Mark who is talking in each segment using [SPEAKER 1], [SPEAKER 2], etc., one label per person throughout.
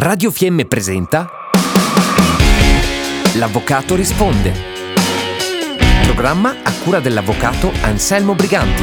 [SPEAKER 1] Radio Fiemme presenta L'Avvocato risponde. Programma a cura dell'avvocato Anselmo Briganti.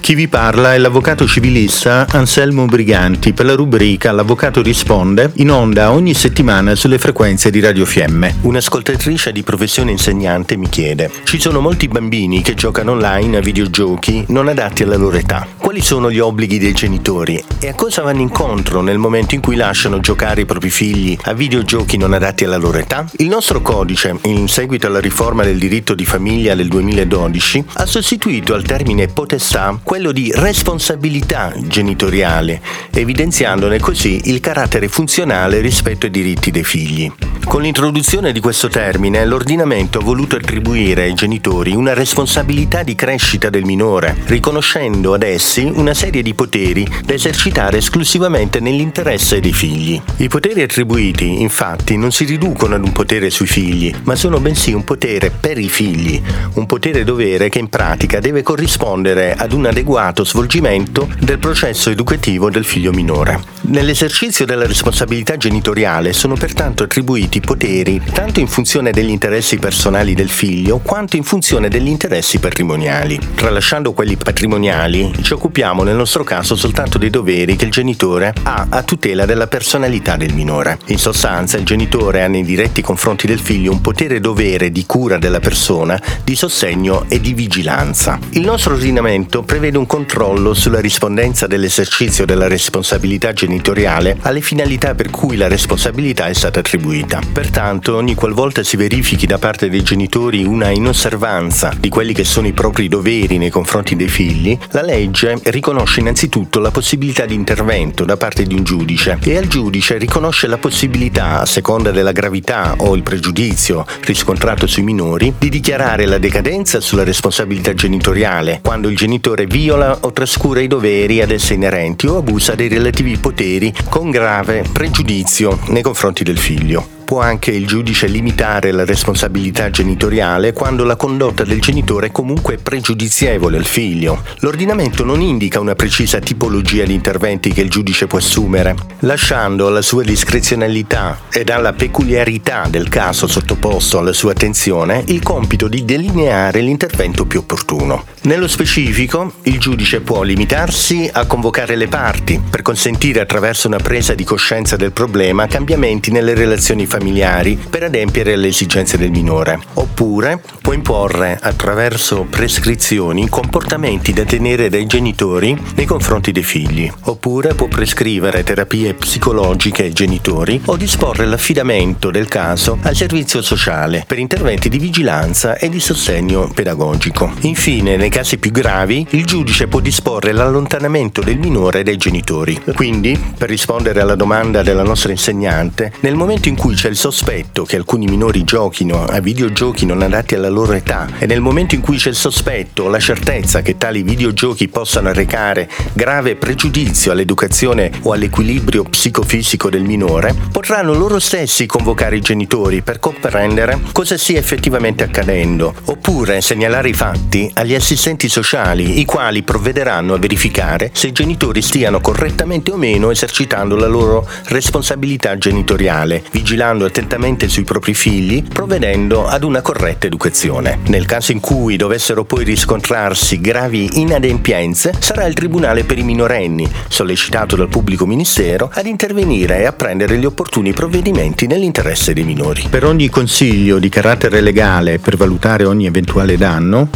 [SPEAKER 2] Chi vi parla è l'avvocato civilista Anselmo Briganti per la rubrica L'avvocato risponde in onda ogni settimana sulle frequenze di Radio Fiemme. Un'ascoltatrice di professione insegnante mi chiede: Ci sono molti bambini che giocano online a videogiochi non adatti alla loro età. Quali sono gli obblighi dei genitori e a cosa vanno incontro nel momento in cui lasciano giocare i propri figli a videogiochi non adatti alla loro età? Il nostro codice, in seguito alla riforma del diritto di famiglia del 2012, ha sostituito al termine potestà quello di responsabilità genitoriale, evidenziandone così il carattere funzionale rispetto ai diritti dei figli. Con l'introduzione di questo termine, l'ordinamento ha voluto attribuire ai genitori una responsabilità di crescita del minore, riconoscendo ad essi una serie di poteri da esercitare esclusivamente nell'interesse dei figli. I poteri attribuiti, infatti, non si riducono ad un potere sui figli, ma sono bensì un potere per i figli, un potere dovere che in pratica deve corrispondere ad un adeguato svolgimento del processo educativo del figlio minore. Nell'esercizio della responsabilità genitoriale sono pertanto attribuiti poteri tanto in funzione degli interessi personali del figlio quanto in funzione degli interessi patrimoniali. Tralasciando quelli patrimoniali, ci occupiamo nel nostro caso soltanto dei doveri che il genitore ha a tutela della personalità del minore. In sostanza, il genitore ha nei diretti confronti del figlio un potere-dovere di cura della persona, di sostegno e di vigilanza. Il nostro ordinamento prevede un controllo sulla rispondenza dell'esercizio della responsabilità genitoriale alle finalità per cui la responsabilità è stata attribuita. Pertanto, ogni qualvolta si verifichi da parte dei genitori una inosservanza di quelli che sono i propri doveri nei confronti dei figli, la legge riconosce innanzitutto la possibilità di intervento da parte di un giudice e al giudice riconosce la possibilità, a seconda della gravità o il pregiudizio riscontrato sui minori, di dichiarare la decadenza sulla responsabilità genitoriale quando il genitore viola o trascura i doveri ad esse inerenti o abusa dei relativi poteri con grave pregiudizio nei confronti del figlio può anche il giudice limitare la responsabilità genitoriale quando la condotta del genitore è comunque pregiudizievole al figlio. L'ordinamento non indica una precisa tipologia di interventi che il giudice può assumere, lasciando alla sua discrezionalità ed alla peculiarità del caso sottoposto alla sua attenzione il compito di delineare l'intervento più opportuno. Nello specifico, il giudice può limitarsi a convocare le parti per consentire attraverso una presa di coscienza del problema cambiamenti nelle relazioni familiari per adempiere alle esigenze del minore, oppure può imporre attraverso prescrizioni comportamenti da tenere dai genitori nei confronti dei figli, oppure può prescrivere terapie psicologiche ai genitori o disporre l'affidamento del caso al servizio sociale per interventi di vigilanza e di sostegno pedagogico. Infine, nei casi più gravi, il giudice può disporre l'allontanamento del minore dai genitori. Quindi, per rispondere alla domanda della nostra insegnante, nel momento in cui c'è il sospetto che alcuni minori giochino a videogiochi non adatti alla loro età e nel momento in cui c'è il sospetto o la certezza che tali videogiochi possano arrecare grave pregiudizio all'educazione o all'equilibrio psicofisico del minore, potranno loro stessi convocare i genitori per comprendere cosa stia effettivamente accadendo, oppure segnalare i fatti agli assistenti sociali, i quali provvederanno a verificare se i genitori stiano correttamente o meno esercitando la loro responsabilità genitoriale, vigilando attentamente sui propri figli, provvedendo ad una corretta educazione. Nel caso in cui dovessero poi riscontrarsi gravi inadempienze, sarà il Tribunale per i minorenni, sollecitato dal pubblico ministero, ad intervenire e a prendere gli opportuni provvedimenti nell'interesse dei minori. Per ogni consiglio di carattere legale per valutare ogni eventuale danno,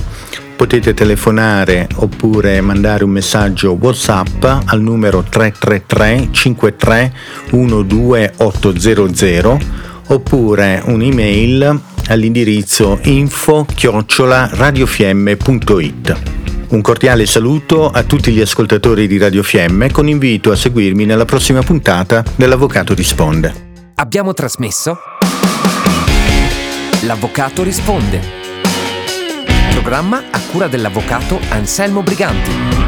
[SPEAKER 2] potete telefonare oppure mandare un messaggio WhatsApp al numero 333 53 12800 oppure un'email all'indirizzo info chiocciola radiofiemme.it. Un cordiale saluto a tutti gli ascoltatori di Radio Fiemme con invito a seguirmi nella prossima puntata dell'Avvocato risponde.
[SPEAKER 1] Abbiamo trasmesso L'Avvocato risponde programma a cura dell'avvocato Anselmo Briganti.